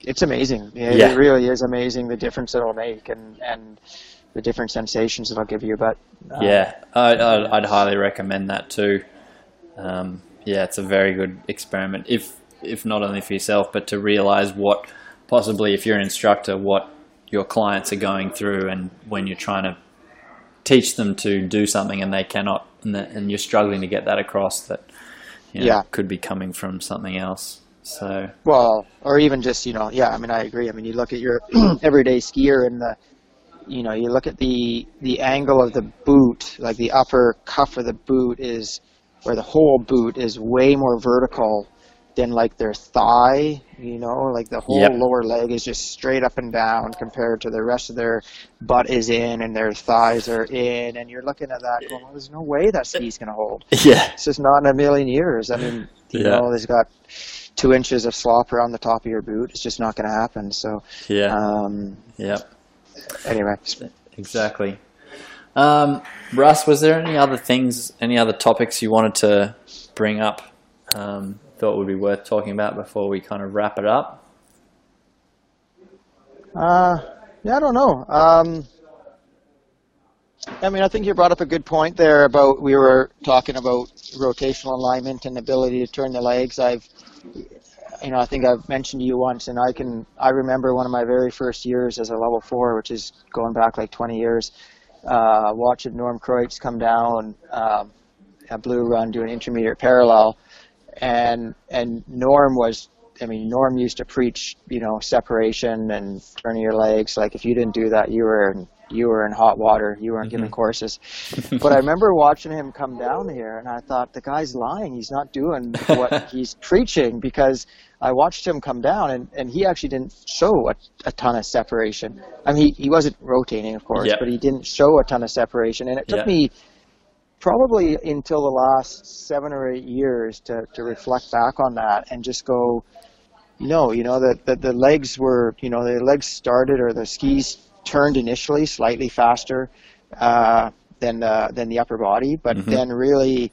it's amazing. It, Yeah. it really is amazing the difference it'll make and and the different sensations it'll give you. But uh, yeah, I, I, I'd highly recommend that too. Um, yeah, it's a very good experiment. If if not only for yourself, but to realize what possibly if you're an instructor, what your clients are going through, and when you're trying to teach them to do something and they cannot, and, that, and you're struggling to get that across, that you know, Yeah. could be coming from something else. So Well, or even just you know, yeah. I mean, I agree. I mean, you look at your everyday skier and the, you know, you look at the the angle of the boot, like the upper cuff of the boot is, where the whole boot is way more vertical than like their thigh. You know, like the whole Yep. lower leg is just straight up and down compared to the rest of their butt is in and their thighs are in, and you're looking at that going, well, there's no way that ski's gonna hold. yeah, It's just not in a million years. I mean, you Yeah. know, there's got two inches of slop around the top of your boot. It's just not going to happen. So, yeah, um, yeah. anyway, Exactly. Um, Russ, was there any other things, any other topics you wanted to bring up? Um, thought would be worth talking about before we kind of wrap it up. uh, yeah, I don't know. Um, I mean, I think you brought up a good point there about we were talking about rotational alignment and ability to turn the legs. I've, you know, I think I've mentioned to you once, and I can, I remember one of my very first years as a level four, which is going back like 20 years, uh, watching Norm Kreutz come down, um, a blue run, do an intermediate parallel, and and Norm was, I mean, Norm used to preach, you know, separation and turning your legs. Like if you didn't do that, you were in, you were in hot water. You weren't giving mm-hmm. courses. but I remember watching him come down here, and I thought the guy's lying. He's not doing what he's preaching because I watched him come down, and, and he actually didn't show a, a ton of separation. I mean, he, he wasn't rotating, of course, Yeah. but he didn't show a ton of separation. And it took Yeah. me probably until the last seven or eight years to, to reflect back on that and just go, no, you know, that the, the legs were, you know, the legs started or the skis turned initially slightly faster uh, than uh, than the upper body, but Mhm. then really,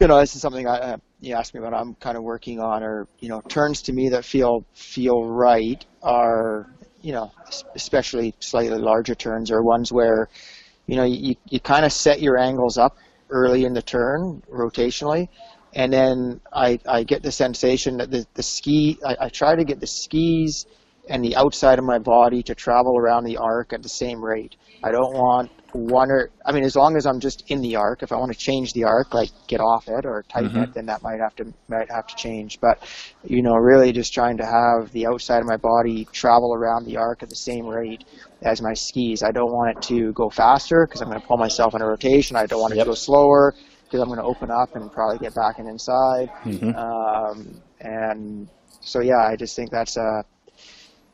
you know, this is something I, uh, you asked me about. I'm kind of working on, or you know, turns to me that feel feel right are, you know, especially slightly larger turns or ones where, you know, you you kind of set your angles up early in the turn rotationally, and then I, I get the sensation that the, the ski I, I try to get the skis and the outside of my body to travel around the arc at the same rate. I don't want one or I mean as long as I'm just in the arc. If I want to change the arc, like get off it or tighten Mhm. it, then that might have to might have to change. But you know, really just trying to have the outside of my body travel around the arc at the same rate as my skis. I don't want it to go faster because I'm going to pull myself in a rotation. I don't want it Yep. to go slower because I'm going to open up and probably get back and inside. Mhm. Um, and so, yeah, I just think that's a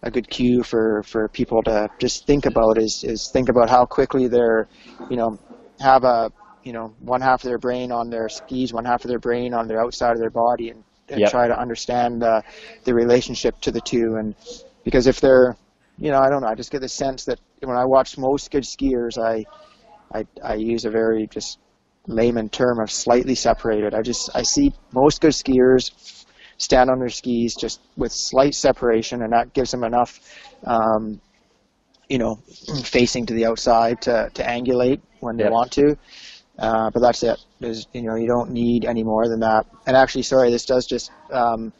a good cue for, for people to just think about is, is think about how quickly they're, you know, have a, you know, one half of their brain on their skis, one half of their brain on their outside of their body and, and Yep. try to understand uh, the relationship to the two. And because if they're, you know, I don't know, I just get the sense that when I watch most good skiers, I, I, I use a very just layman term of slightly separated. I just, I see most good skiers stand on their skis just with slight separation, and that gives them enough um, you know, facing to the outside to, to angulate when they want to. Uh, but that's it. There's, you know, you don't need any more than that. And actually, sorry, this does just um,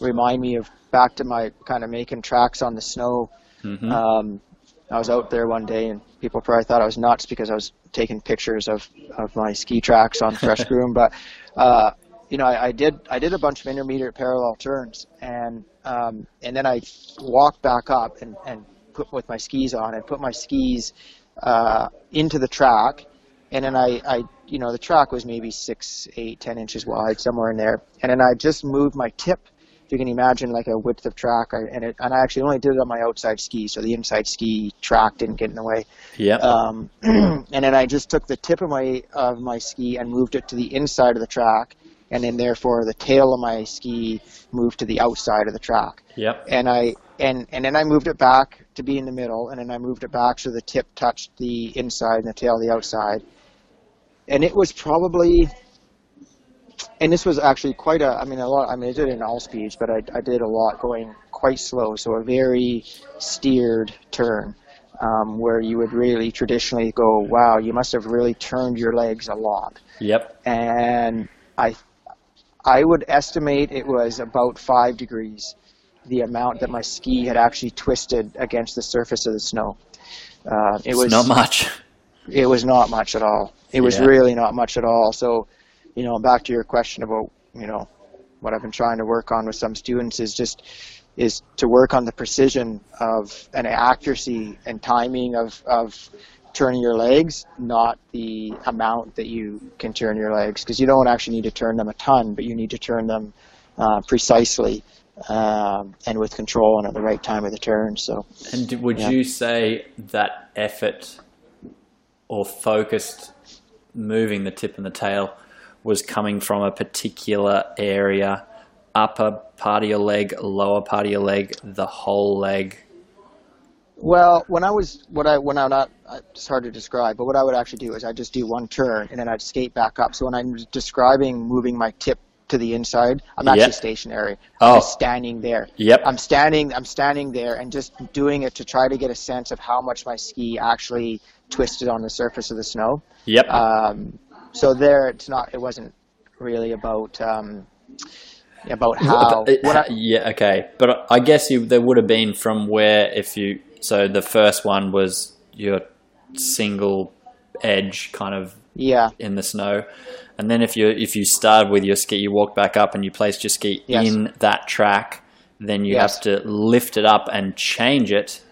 remind me of back to my kind of making tracks on the snow. Mhm. Um, I was out there one day, and people probably thought I was nuts because I was taking pictures of, of my ski tracks on fresh groom. But uh, you know, I, I did I did a bunch of intermediate parallel turns, and um, and then I walked back up and, and put with my skis on and put my skis uh, into the track, and then I, I you know the track was maybe six, eight, ten inches wide somewhere in there, and then I just moved my tip. If you can imagine like a width of track, I, and it, and I actually only did it on my outside ski, so the inside ski track didn't get in the way. Yep. Um, and then I just took the tip of my of my ski and moved it to the inside of the track, and then therefore the tail of my ski moved to the outside of the track. yep. And I and and then I moved it back to be in the middle, and then I moved it back so the tip touched the inside and the tail the outside. And it was probably, and this was actually quite a. I mean, a lot. I mean, I did it in all speeds, but I, I did a lot going quite slow, so a very steered turn um, where you would really traditionally go, wow, you must have really turned your legs a lot. Yep. And I, I would estimate it was about five degrees, the amount that my ski had actually twisted against the surface of the snow. Uh, it It's was not much. it was not much at all. It was Yeah. really not much at all. So, you know, back to your question about, you know, what I've been trying to work on with some students is just is to work on the precision of and accuracy and timing of of turning your legs, not the amount that you can turn your legs, because you don't actually need to turn them a ton, but you need to turn them uh, precisely um, and with control and at the right time of the turn. So. And would Yeah. you say that effort or focused moving the tip and the tail was coming from a particular area, upper part of your leg, lower part of your leg, the whole leg? Well, when I was what I when I'm not uh, it's hard to describe, but what I would actually do is I'd just do one turn and then I'd skate back up. So when I'm describing moving my tip to the inside, I'm actually Yep. stationary. Oh. I'm just standing there. Yep. I'm standing I'm standing there and just doing it to try to get a sense of how much my ski actually twisted on the surface of the snow. Yep. Um, so there, it's not. It wasn't really about um, about how. It- I, yeah, okay. But I guess you there would have been from where if you so the first one was your single edge kind of yeah. in the snow. And then if you if you start with your ski, you walk back up and you placed your ski Yes. in that track, then you Yes. have to lift it up and change it.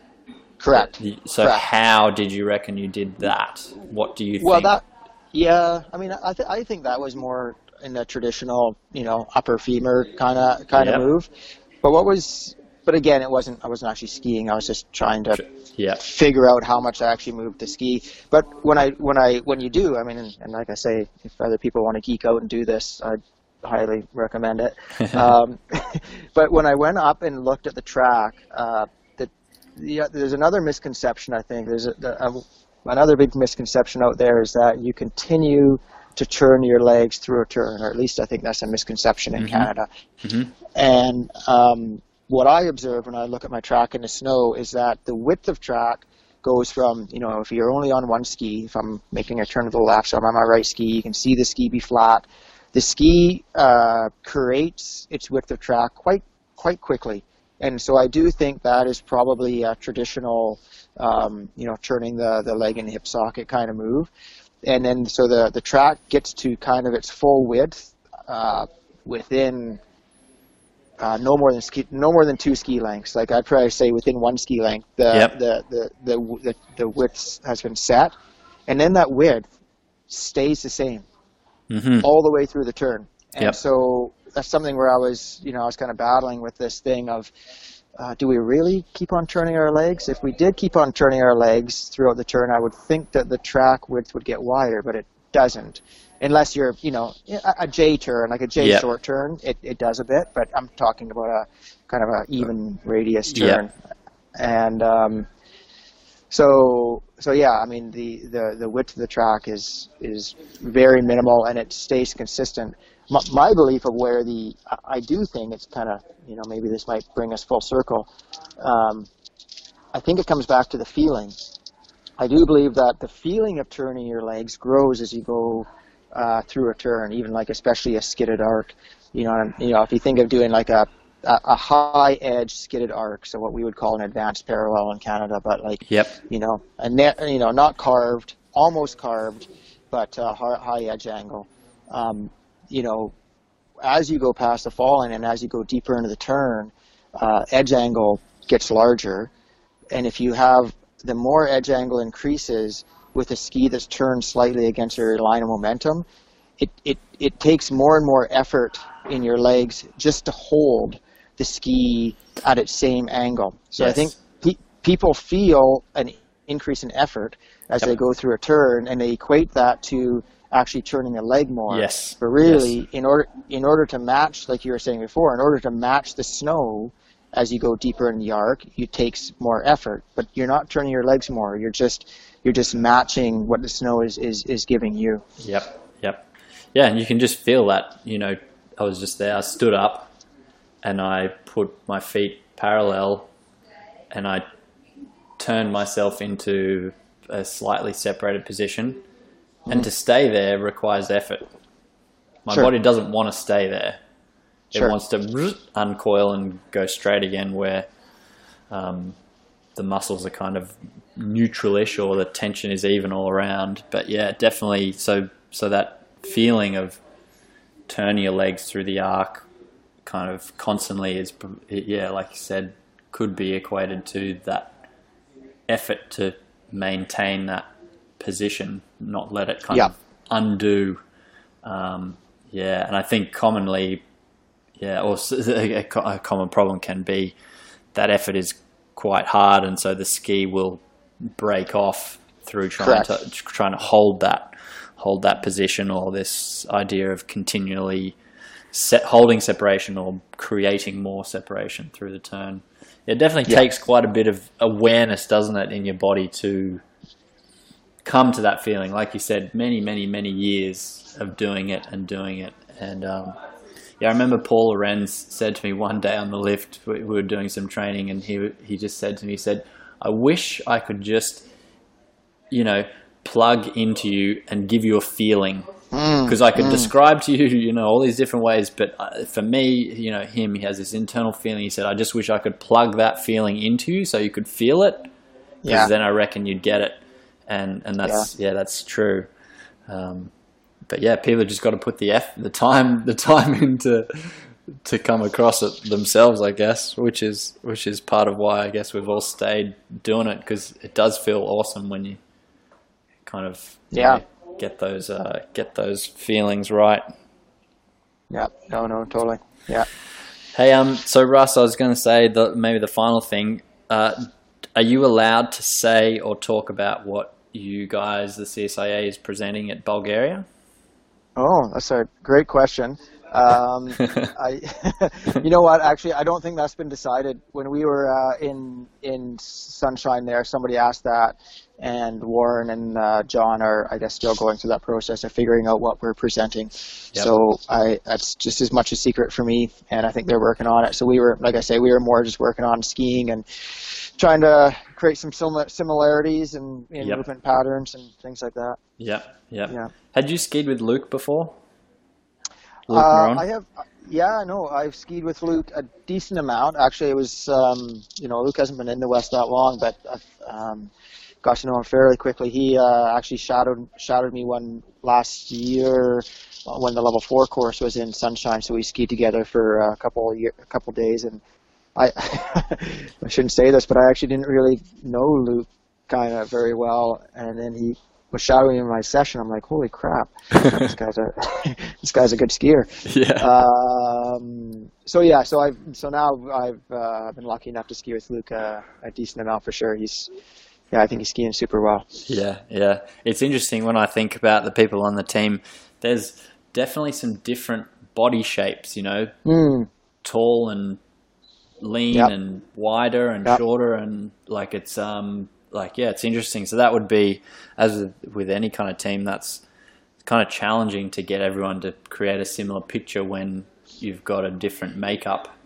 Correct. So Correct. how did you reckon you did that? What do you think? Well, think? that, yeah, I mean, I, th- I think that was more in the traditional, you know, upper femur kind of kind of Yep. move. But what was, but again, it wasn't. I wasn't actually skiing. I was just trying to yeah. figure out how much I actually moved to ski. But when I when I when you do, I mean, and, and like I say, if other people want to geek out and do this, I highly recommend it. um, but when I went up and looked at the track, uh, the, the, there's another misconception. I think there's a, a, another big misconception out there is that you continue to turn your legs through a turn, or at least I think that's a misconception in Canada. Mhm. And um, what I observe when I look at my track in the snow is that the width of track goes from, you know, if you're only on one ski, if I'm making a turn to the left, so I'm on my right ski, you can see the ski be flat. The ski uh, creates its width of track quite quite quickly, and so I do think that is probably a traditional, um, you know, turning the the leg and hip socket kind of move, and then so the the track gets to kind of its full width uh, within uh, no more than ski, no more than two ski lengths. Like I'd probably say within one ski length, the Yep. the, the, the the the width has been set, and then that width stays the same hmm all the way through the turn. And Yep. so that's something where I was, you know, I was kind of battling with this thing of, uh, do we really keep on turning our legs? If we did keep on turning our legs throughout the turn, I would think that the track width would get wider, but it doesn't. Unless you're, you know, a, a J turn, like a J Yep. short turn, it, it does a bit, but I'm talking about a kind of a even radius Yep. turn. And, um, so so yeah, I mean the, the, the width of the track is is very minimal and it stays consistent. My, my belief of where the I- I do think it's kind of you know maybe this might bring us full circle. Um, I think it comes back to the feeling. I do believe that the feeling of turning your legs grows as you go uh, through a turn, even like especially a skidded arc. You know, you know, if you think of doing like a a, high edge skidded arc, so what we would call an advanced parallel in Canada, but like Yep. you know, a net, you know, not carved, almost carved, but uh, high, high edge angle. Um, you know, as you go past the fall line and as you go deeper into the turn, uh, edge angle gets larger, and if you have the more edge angle increases with a ski that's turned slightly against your line of momentum, it, it, it takes more and more effort in your legs just to hold the ski at its same angle. So I think pe- people feel an increase in effort as Yep. they go through a turn, and they equate that to actually turning the leg more. Yes. But really, in order in order to match, like you were saying before, in order to match the snow as you go deeper in the arc, it takes more effort. But you're not turning your legs more. You're just you're just matching what the snow is is, is giving you. Yep, yep. Yeah, and you can just feel that. You know, I was just there, I stood up and I put my feet parallel and I turned myself into a slightly separated position. And to mm-hmm. stay there requires effort. My Sure. body doesn't want to stay there. It Sure. wants to uncoil and go straight again where um, the muscles are kind of neutralish or the tension is even all around. But yeah, definitely. So so that feeling of turning your legs through the arc, kind of constantly is yeah, like you said, could be equated to that effort to maintain that position, not let it kind Yeah. of undo. Um, yeah, and I think commonly, yeah, or a, a common problem can be that effort is quite hard, and so the ski will break off through trying to trying to hold that hold that position or this idea of continually set, holding separation or creating more separation through the turn. It definitely Yeah. takes quite a bit of awareness, doesn't it, in your body to come to that feeling. Like you said, many, many, many years of doing it and doing it. And um, yeah, I remember Paul Lorenz said to me one day on the lift, we we were doing some training, and he he just said to me, he said, "I wish I could just, you know, plug into you and give you a feeling." Because I could describe to you, you know, all these different ways, but uh, for me, you know, him, he has this internal feeling. He said, "I just wish I could plug that feeling into you, so you could feel it." because Yeah. then I reckon you'd get it, and and that's yeah, that's true. Um, but yeah, people have just got to put the f the time the time into to come across it themselves, I guess, which is which is part of why I guess we've all stayed doing it because it does feel awesome when you kind of you Yeah. know, get those uh, get those feelings right. Yeah. No. No. Totally. Yeah. Hey, um, so Russ, I was going to say that maybe the final thing. Uh, are you allowed to say or talk about what you guys, the CSIA, is presenting at Bulgaria? Oh, that's a great question. Um, I, you know what? Actually, I don't think that's been decided. When we were uh, in in Sunshine, there, somebody asked that, and Warren and uh, John are, I guess, still going through that process of figuring out what we're presenting. Yep. So I, that's just as much a secret for me, and I think they're working on it. So we were, like I say, we were more just working on skiing and trying to create some similar similarities and in Yep. movement patterns and things like that. Yep, yep. Yeah. Had you skied with Luke before? Luke Uh, I have, yeah, no, I've skied with Luke a decent amount. Actually, it was, um, you know, Luke hasn't been in the West that long, but I've um, got to know him fairly quickly. He uh, actually shadowed shadowed me one last year uh, when the level four course was in Sunshine, so we skied together for a couple year, a couple days, and I I shouldn't say this, but I actually didn't really know Luke kind of very well, and then he was shadowing in my session. I'm like, holy crap, this guy's a this guy's a good skier. yeah. Um, so yeah, so I've so now I've uh, been lucky enough to ski with Luke uh, a decent amount for sure. He's yeah, I think he's skiing super well. Yeah, yeah. It's interesting when I think about the people on the team. There's definitely some different body shapes, you know, Mm, tall and lean Yep. and wider and Yep. shorter and like it's um like yeah, it's interesting. So that would be as with, any kind of team that's kind of challenging to get everyone to create a similar picture when you've got a different makeup.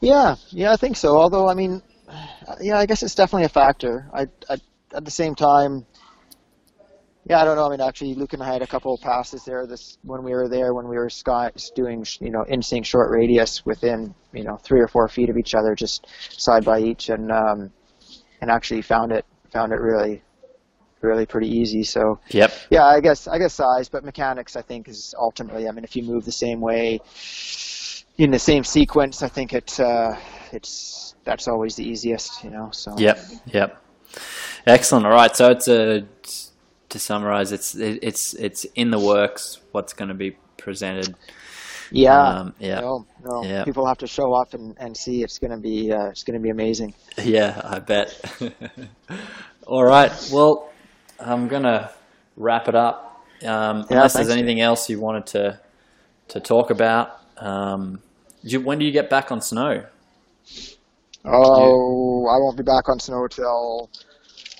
yeah, yeah, I think so. Although I mean, yeah, I guess it's definitely a factor. I, I at the same time, yeah, I don't know. I mean, actually, Luke and I had a couple of passes there. This when we were there, when we were sky, doing you know in sync short radius within you know three or four feet of each other, just side by each, and um, and actually found it found it really really pretty easy. So Yep. yeah, I guess I guess size, but mechanics I think is ultimately. I mean, if you move the same way in the same sequence, I think it uh, it's that's always the easiest, you know. So Yep. Yep. Excellent. All right. So it's a to summarize, it's it, it's it's in the works. What's going to be presented? yeah, Um, yeah. no, no, Yeah. people have to show up and, and see. It's gonna be uh, it's gonna be amazing. Yeah, I bet. All right. Well, I'm gonna wrap it up. Um, Yeah, unless there's anything else you wanted to to talk about. Um, you, when do you get back on snow? Oh, I won't be back on snow till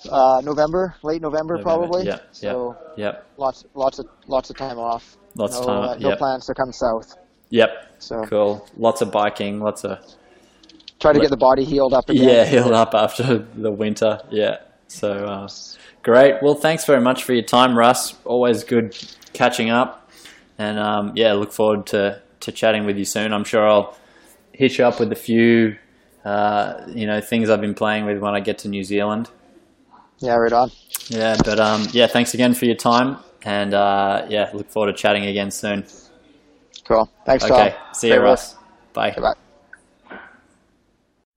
uh, November, late November, November. probably. Yeah, So Yep. lots, lots of, lots of time off. Lots no, of time. uh, no yep. plans to come south. Yep. So Cool. Lots of biking. Lots of try to get the body healed up again. yeah, healed up after the winter. Yeah. So uh, great. Well, thanks very much for your time, Russ. Always good catching up, and um, yeah, look forward to to chatting with you soon. I'm sure I'll hit you up with a few, uh, you know, things I've been playing with when I get to New Zealand. Yeah, right on. Yeah, but um, yeah, thanks again for your time, and uh, yeah, look forward to chatting again soon. Cool. Thanks, Tom. Okay, see you, Great work. Russ. Bye. Goodbye.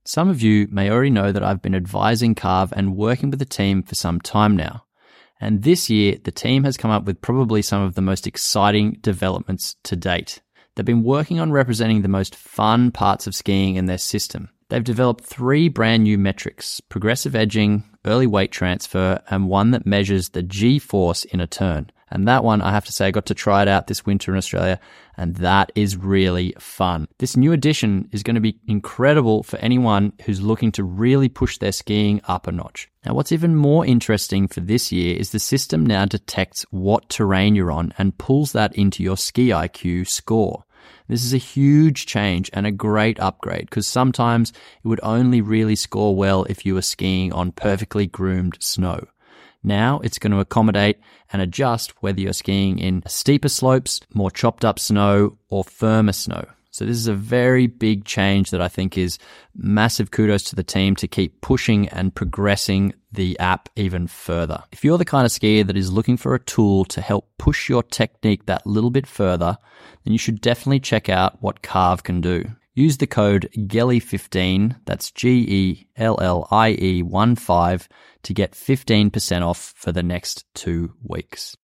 Some of you may already know that I've been advising Carve and working with the team for some time now. And this year, the team has come up with probably some of the most exciting developments to date. They've been working on representing the most fun parts of skiing in their system. They've developed three brand new metrics progressive edging, early weight transfer, and one that measures the G force in a turn. And that one, I have to say, I got to try it out this winter in Australia, and that is really fun. This new addition is going to be incredible for anyone who's looking to really push their skiing up a notch. Now, what's even more interesting for this year is the system now detects what terrain you're on and pulls that into your ski IQ score. This is a huge change and a great upgrade because sometimes it would only really score well if you were skiing on perfectly groomed snow. Now it's going to accommodate and adjust whether you're skiing in steeper slopes, more chopped up snow, or firmer snow. So this is a very big change that I think is massive kudos to the team to keep pushing and progressing the app even further. If you're the kind of skier that is looking for a tool to help push your technique that little bit further, then you should definitely check out what Carve can do. Use the code GELLIE15, that's G E L L I E 1 5, to get 15% off for the next two weeks.